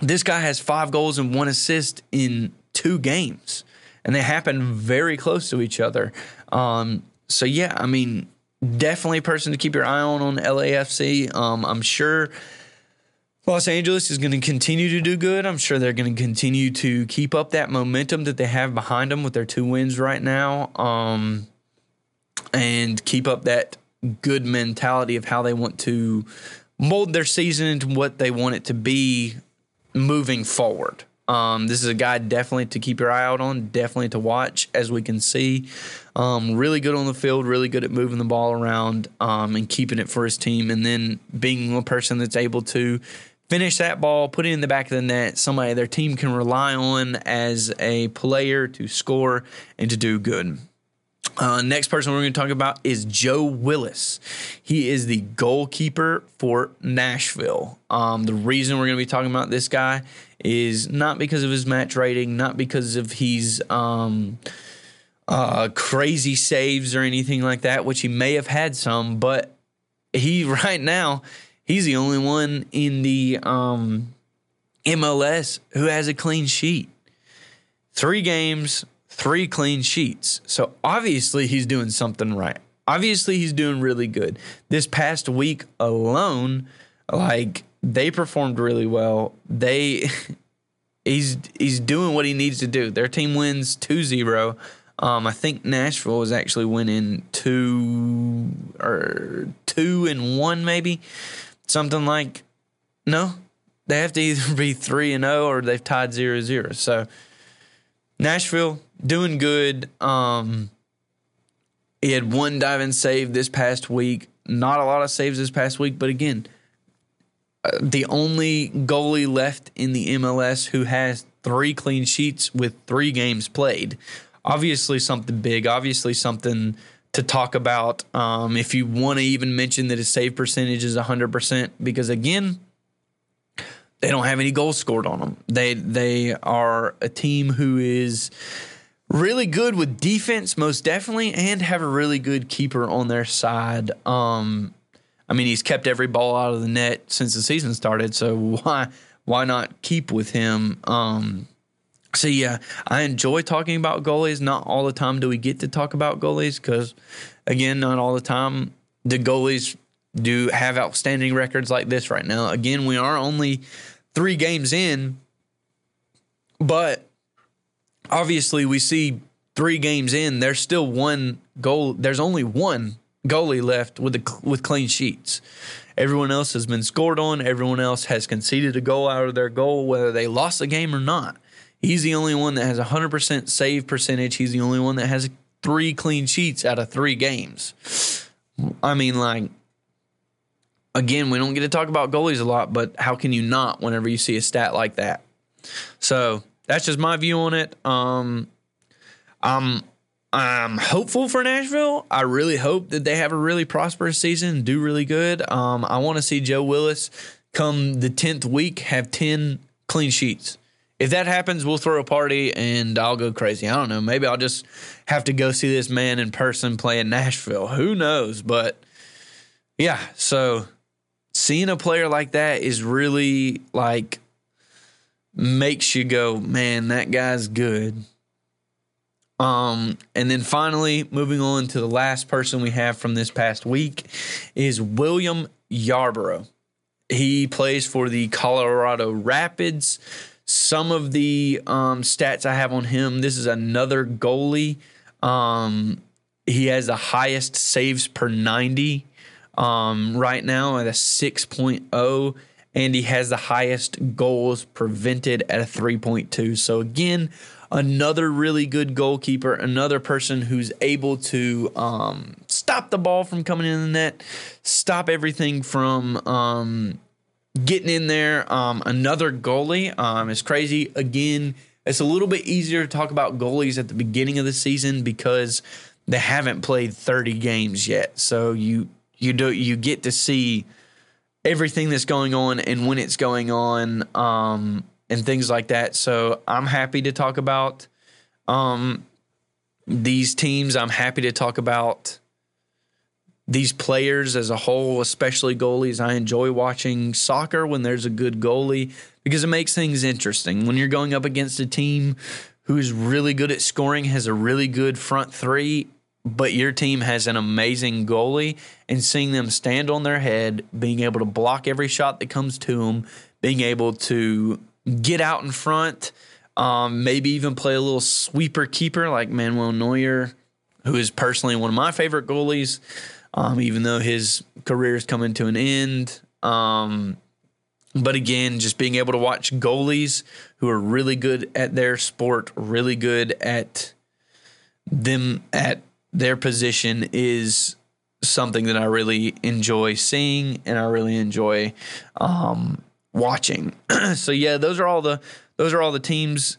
this guy has five goals and one assist in two games, and they happen very close to each other. Um, so yeah, I mean, definitely a person to keep your eye on on LAFC. Um, I'm sure Los Angeles is going to continue to do good. I'm sure they're going to continue to keep up that momentum that they have behind them with their two wins right now, um, and keep up that good mentality of how they want to mold their season into what they want it to be moving forward. Um, this is a guy definitely to keep your eye out on, definitely to watch, as we can see. Um, really good on the field, really good at moving the ball around um, and keeping it for his team, and then being a person that's able to finish that ball, put it in the back of the net, somebody their team can rely on as a player to score and to do good. Uh, next person we're going to talk about is Joe Willis. He is the goalkeeper for Nashville. Um, the reason we're going to be talking about this guy is not because of his match rating, not because of his um, uh, crazy saves or anything like that, which he may have had some, but he right now he's the only one in the um, MLS who has a clean sheet. Three games, three clean sheets. So obviously he's doing something right. Obviously he's doing really good. This past week alone, like they performed really well. They he's he's doing what he needs to do. Their team wins 2-0. Um, I think Nashville was actually winning two or two and one, maybe something like. No, they have to either be three and zero or they've tied zero zero. So Nashville doing good. Um, he had one diving save this past week. Not a lot of saves this past week, but again, the only goalie left in the MLS who has three clean sheets with three games played. Obviously, something big. Obviously, something to talk about. Um, if you want to even mention that his save percentage is 100%, because again, they don't have any goals scored on them. They they are a team who is really good with defense, most definitely, and have a really good keeper on their side. Um, I mean, he's kept every ball out of the net since the season started, so why why not keep with him? Um, so yeah, I enjoy talking about goalies. Not all the time do we get to talk about goalies because, again, not all the time the goalies do have outstanding records like this right now. Again, we are only three games in, but obviously we see three games in, there's still one goal. There's only one goalie left with the with clean sheets. Everyone else has been scored on. Everyone else has conceded a goal out of their goal, whether they lost the game or not. He's the only one that has a 100% save percentage. He's the only one that has three clean sheets out of three games. I mean, like, again, we don't get to talk about goalies a lot, but how can you not whenever you see a stat like that? So that's just my view on it. Um, I'm I'm hopeful for Nashville. I really hope that they have a really prosperous season, do really good. Um, I want to see Joe Willis come the tenth week have ten clean sheets. If that happens, we'll throw a party and I'll go crazy. I don't know. Maybe I'll just have to go see this man in person play in Nashville. Who knows? But yeah, so seeing a player like that is really like makes you go, man, that guy's good. Um, and then finally, moving on to the last person we have from this past week is William Yarbrough. He plays for the Colorado Rapids. Some of the um, stats I have on him this is another goalie. Um, he has the highest saves per 90 um, right now at a 6.0, and he has the highest goals prevented at a 3.2. So, again, another really good goalkeeper, another person who's able to um, stop the ball from coming in the net, stop everything from um, getting in there. Um, another goalie um, is crazy. Again, it's a little bit easier to talk about goalies at the beginning of the season because they haven't played 30 games yet. So you you do you get to see everything that's going on and when it's going on um, and things like that. So I'm happy to talk about um, these teams. I'm happy to talk about these players as a whole, especially goalies. I enjoy watching soccer when there's a good goalie because it makes things interesting. When you're going up against a team who's really good at scoring, has a really good front three, but your team has an amazing goalie, and seeing them stand on their head, being able to block every shot that comes to them, being able to get out in front, um, maybe even play a little sweeper keeper like Manuel Neuer, who is personally one of my favorite goalies um, even though his career is coming to an end. Um, but again, just being able to watch goalies who are really good at their sport, really good at them at their position is something that I really enjoy seeing and I really enjoy um, watching. so yeah, those are all the those are all the teams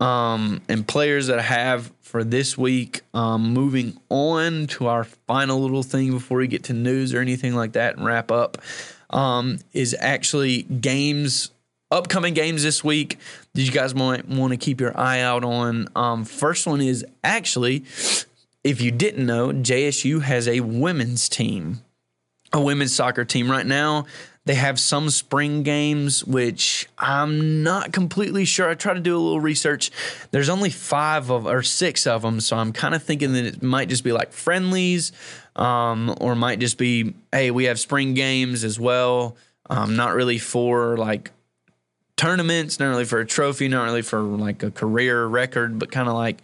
um, and players that I have for this week. Um, moving on to our final little thing before we get to news or anything like that and wrap up um, is actually games, upcoming games this week that you guys might want to keep your eye out on. Um, first one is actually, if you didn't know, JSU has a women's team, a women's soccer team right now. They have some spring games, which I'm not completely sure. I try to do a little research. There's only five of or six of them, so I'm kind of thinking that it might just be like friendlies, um, or might just be, hey, we have spring games as well. Um, not really for like tournaments, not really for a trophy, not really for like a career record, but kind of like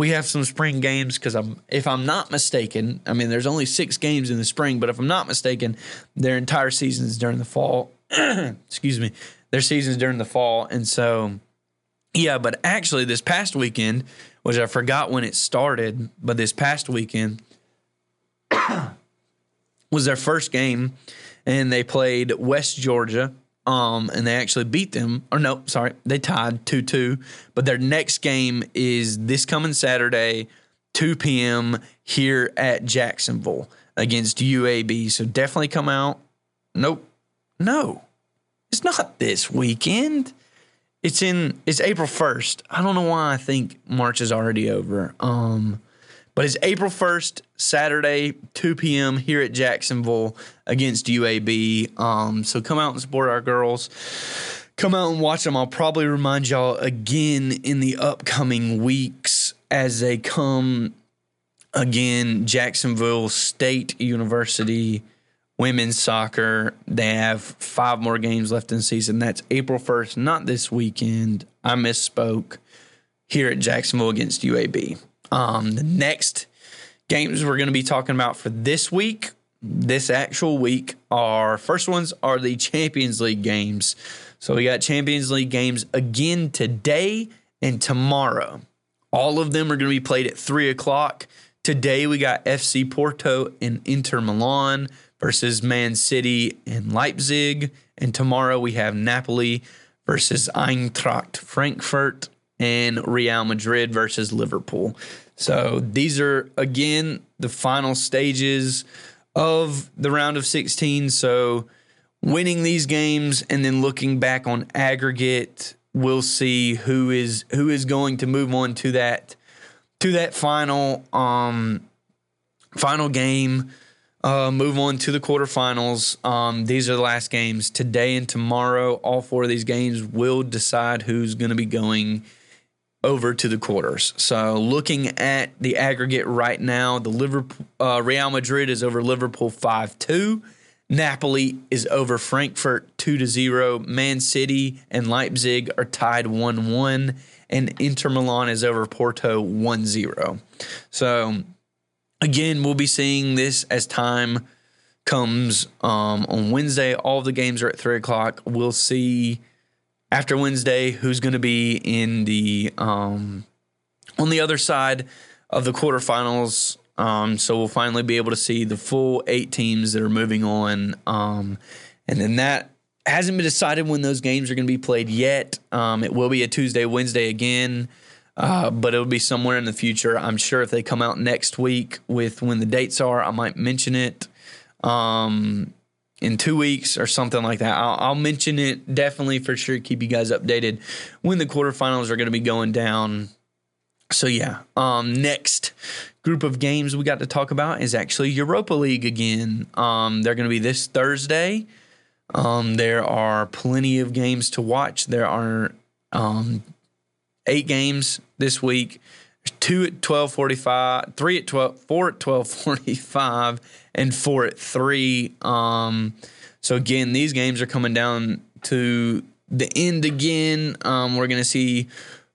we have some spring games because I'm, if I'm not mistaken, I mean, there's only six games in the spring, but if I'm not mistaken, their entire seasons during the fall. excuse me, their seasons during the fall, and so yeah. But actually, this past weekend, which I forgot when it started, but this past weekend was their first game, and they played West Georgia um, and they actually beat them. Or no, sorry, they tied two two. But their next game is this coming Saturday, two p.m. here at Jacksonville against UAB. So definitely come out. Nope, no, it's not this weekend. It's in it's April first. I don't know why I think March is already over. Um, but it's April 1st, Saturday, 2 p.m. here at Jacksonville against UAB. Um, so come out and support our girls. Come out and watch them. I'll probably remind y'all again in the upcoming weeks as they come again. Jacksonville State University women's soccer. They have five more games left in season. That's April 1st, not this weekend. I misspoke here at Jacksonville against UAB. Um, the next games we're going to be talking about for this week, this actual week, are first ones are the Champions League games. So we got Champions League games again today and tomorrow. All of them are going to be played at three o'clock. Today we got FC Porto and Inter Milan versus Man City and Leipzig. And tomorrow we have Napoli versus Eintracht Frankfurt and Real Madrid versus Liverpool. So these are again the final stages of the round of 16. So winning these games and then looking back on aggregate, we'll see who is who is going to move on to that to that final um final game. Uh, move on to the quarterfinals. Um, these are the last games today and tomorrow. All four of these games will decide who's going to be going over to the quarters. So looking at the aggregate right now, the Liverpool uh, Real Madrid is over Liverpool 5-2. Napoli is over Frankfurt 2 to 0. Man City and Leipzig are tied 1-1 and Inter Milan is over Porto 1-0. So again, we'll be seeing this as time comes um, on Wednesday. All the games are at three o'clock. We'll see after Wednesday who's going to be in the um, on the other side of the quarterfinals. Um, so we'll finally be able to see the full eight teams that are moving on, um, and then that hasn't been decided when those games are going to be played yet. Um, it will be a Tuesday, Wednesday again. Uh, but it'll be somewhere in the future. I'm sure if they come out next week with when the dates are, I might mention it um, in two weeks or something like that. I'll, I'll, mention it definitely for sure. Keep you guys updated when the quarterfinals are going to be going down. So yeah, um, next group of games we got to talk about is actually Europa League again. Um, they're going to be this Thursday. Um, there are plenty of games to watch. There are um, eight games this week two at 1245 three at 12 four at 1245 and four at three um so again these games are coming down to the end again. Um we're gonna see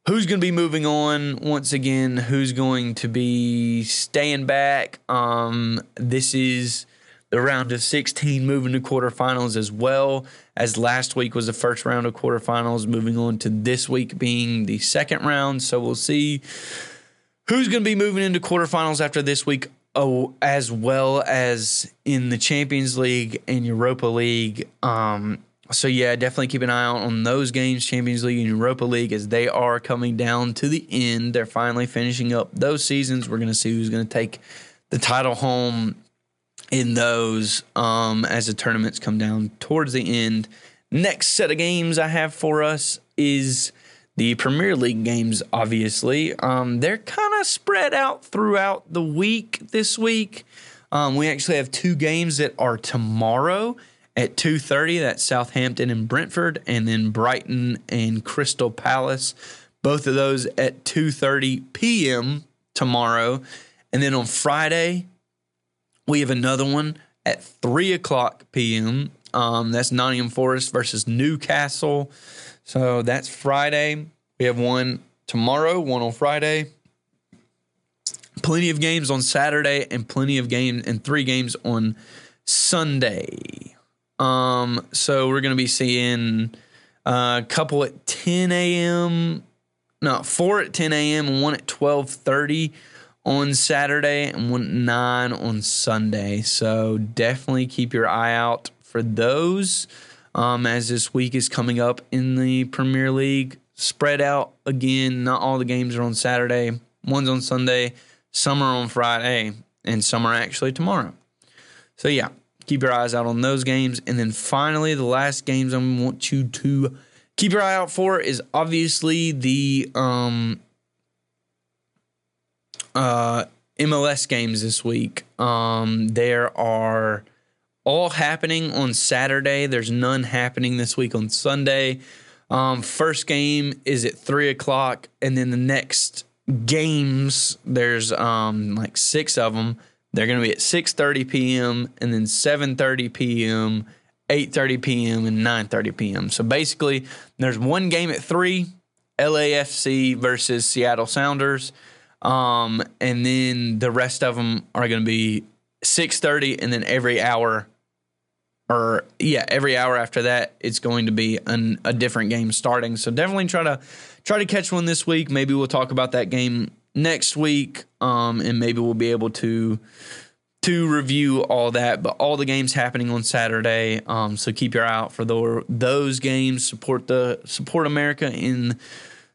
who's going to be moving on. Once again who's going to be staying back? Um this is the round of 16 moving to quarterfinals as well as last week was the first round of quarterfinals moving on to this week being the second round so we'll see who's going to be moving into quarterfinals after this week, oh, as well as in the Champions League and Europa League. Um, so yeah, definitely keep an eye out on those games, Champions League and Europa League, as they are coming down to the end. They're finally finishing up those seasons. We're going to see who's going to take the title home in those um, as the tournaments come down towards the end. Next set of games I have for us is the Premier League games, obviously, um, they're kind of spread out throughout the week this week. Um, we actually have two games that are tomorrow at 2.30. That's Southampton and Brentford, and then Brighton and Crystal Palace. Both of those at 2.30 p.m. tomorrow. And then on Friday, we have another one at 3 o'clock p.m. Um, that's Nottingham Forest versus Newcastle. So that's Friday. We have one tomorrow, one on Friday. Plenty of games on Saturday and plenty of games and three games on Sunday. Um, so we're gonna be seeing a couple at 10 a.m. No, four at 10 a.m. and one at 12:30 on Saturday and one at nine on Sunday. So definitely keep your eye out for those um, as this week is coming up in the Premier League. Spread out again. Not all the games are on Saturday. One's on Sunday, some are on Friday, and some are actually tomorrow. So, yeah, keep your eyes out on those games. And then finally, the last games I want you to keep your eye out for is obviously the um, uh, MLS games this week. Um, there are all happening on Saturday. There's none happening this week on Sunday. Um, first game is at three o'clock, and then the next games there's um, like six of them. They're going to be at six thirty p.m. and then seven thirty p.m., eight thirty p.m. and nine thirty p.m. So basically, there's one game at three, LAFC versus Seattle Sounders, um, and then the rest of them are going to be six thirty, and then every hour or yeah, every hour after that, it's going to be an, a different game starting. So definitely try to try to catch one this week. Maybe we'll talk about that game next week, um, and maybe we'll be able to to review all that. But all the games happening on Saturday, um, so keep your eye out for the, those games. Support the support America in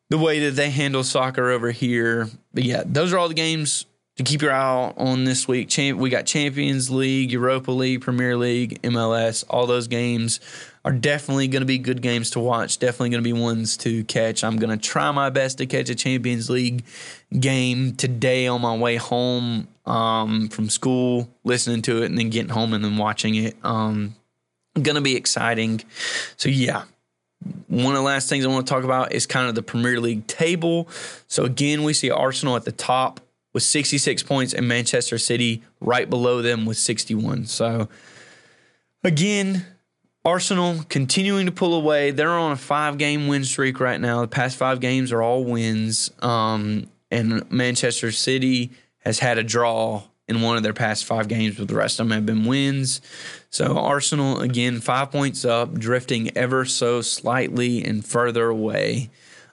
the way that they handle soccer over here. But yeah, those are all the games to keep your eye on this week. Champ- we got Champions League, Europa League, Premier League, MLS. All those games are definitely going to be good games to watch. Definitely going to be ones to catch. I'm going to try my best to catch a Champions League game today on my way home um, from school, listening to it, and then getting home and then watching it. Um, going to be exciting. So yeah, one of the last things I want to talk about is kind of the Premier League table. So again, we see Arsenal at the top with 66 points and Manchester City right below them with 61. So again, Arsenal continuing to pull away. They're on a five game win streak right now. The past five games are all wins. Um, and Manchester City has had a draw in one of their past five games, but the rest of them have been wins. So Arsenal, again, five points up, drifting ever so slightly and further away.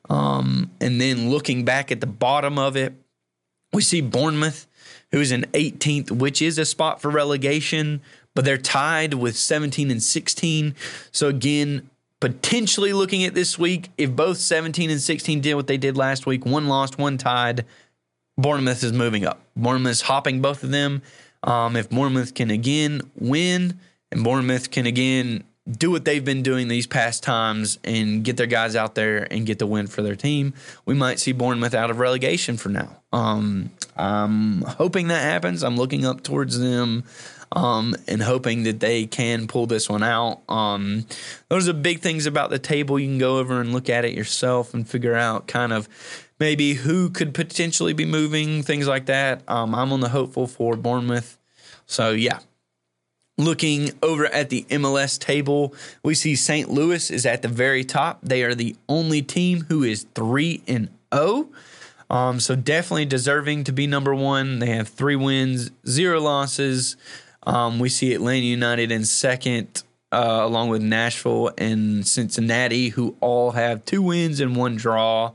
Um, and then looking back at the bottom of it, we see Bournemouth, who's in 18th, which is a spot for relegation, but they're tied with 17 and 16. So again, potentially looking at this week, if both 17 and 16 did what they did last week, one lost, one tied, Bournemouth is moving up. Bournemouth is hopping both of them. Um, if Bournemouth can again win and Bournemouth can again do what they've been doing these past times and get their guys out there and get the win for their team, we might see Bournemouth out of relegation for now. Um, I'm hoping that happens. I'm looking up towards them um, and hoping that they can pull this one out. Um, those are big things about the table. You can go over and look at it yourself and figure out kind of maybe who could potentially be moving, things like that. Um, I'm on the hopeful for Bournemouth. So, yeah. Looking over at the MLS table, we see St. Louis is at the very top. They are the only team who is 3 and 0. Um, so definitely deserving to be number one. They have three wins, zero losses. Um, we see Atlanta United in second, uh, along with Nashville and Cincinnati, who all have two wins and one draw.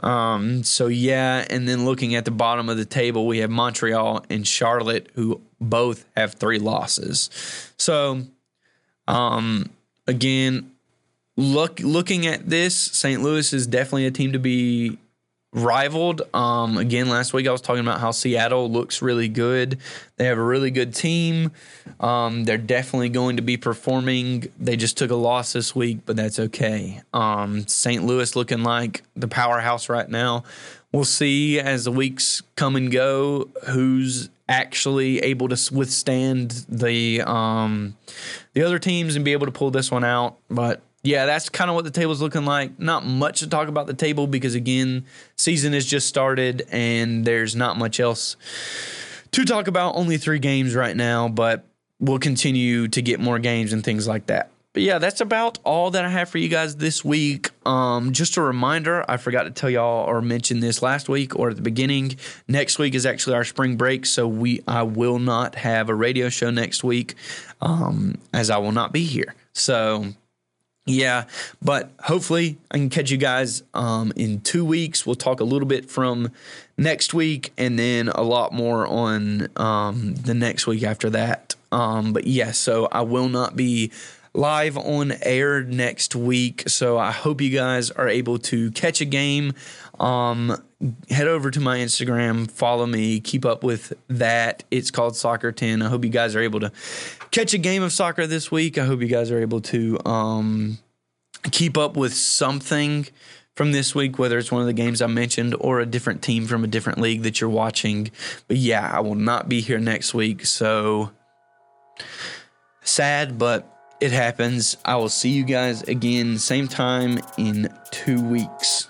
Um, so yeah, and then looking at the bottom of the table, we have Montreal and Charlotte, who both have three losses. So, um, again, look looking at this, St. Louis is definitely a team to be rivaled. Um, again, last week I was talking about how Seattle looks really good. They have a really good team. Um, they're definitely going to be performing. They just took a loss this week, but that's okay. Um, St. Louis looking like the powerhouse right now. We'll see as the weeks come and go who's actually able to withstand the um, the other teams and be able to pull this one out. But yeah, that's kind of what the table's looking like. Not much to talk about the table because again, season has just started and there's not much else to talk about. Only three games right now, but we'll continue to get more games and things like that. But yeah, that's about all that I have for you guys this week. Um, just a reminder, I forgot to tell y'all or mention this last week or at the beginning. Next week is actually our spring break, so we I will not have a radio show next week, um, as I will not be here. So yeah, but hopefully I can catch you guys um, in two weeks. We'll talk a little bit from next week and then a lot more on um, the next week after that. Um, but yeah, so I will not be live on air next week. So I hope you guys are able to catch a game. Um, head over to my Instagram, follow me, keep up with that. It's called Soccer 10. I hope you guys are able to catch a game of soccer this week. I hope you guys are able to um, keep up with something from this week, whether it's one of the games I mentioned or a different team from a different league that you're watching. But yeah, I will not be here next week. So sad, but it happens. I will see you guys again, same time in two weeks.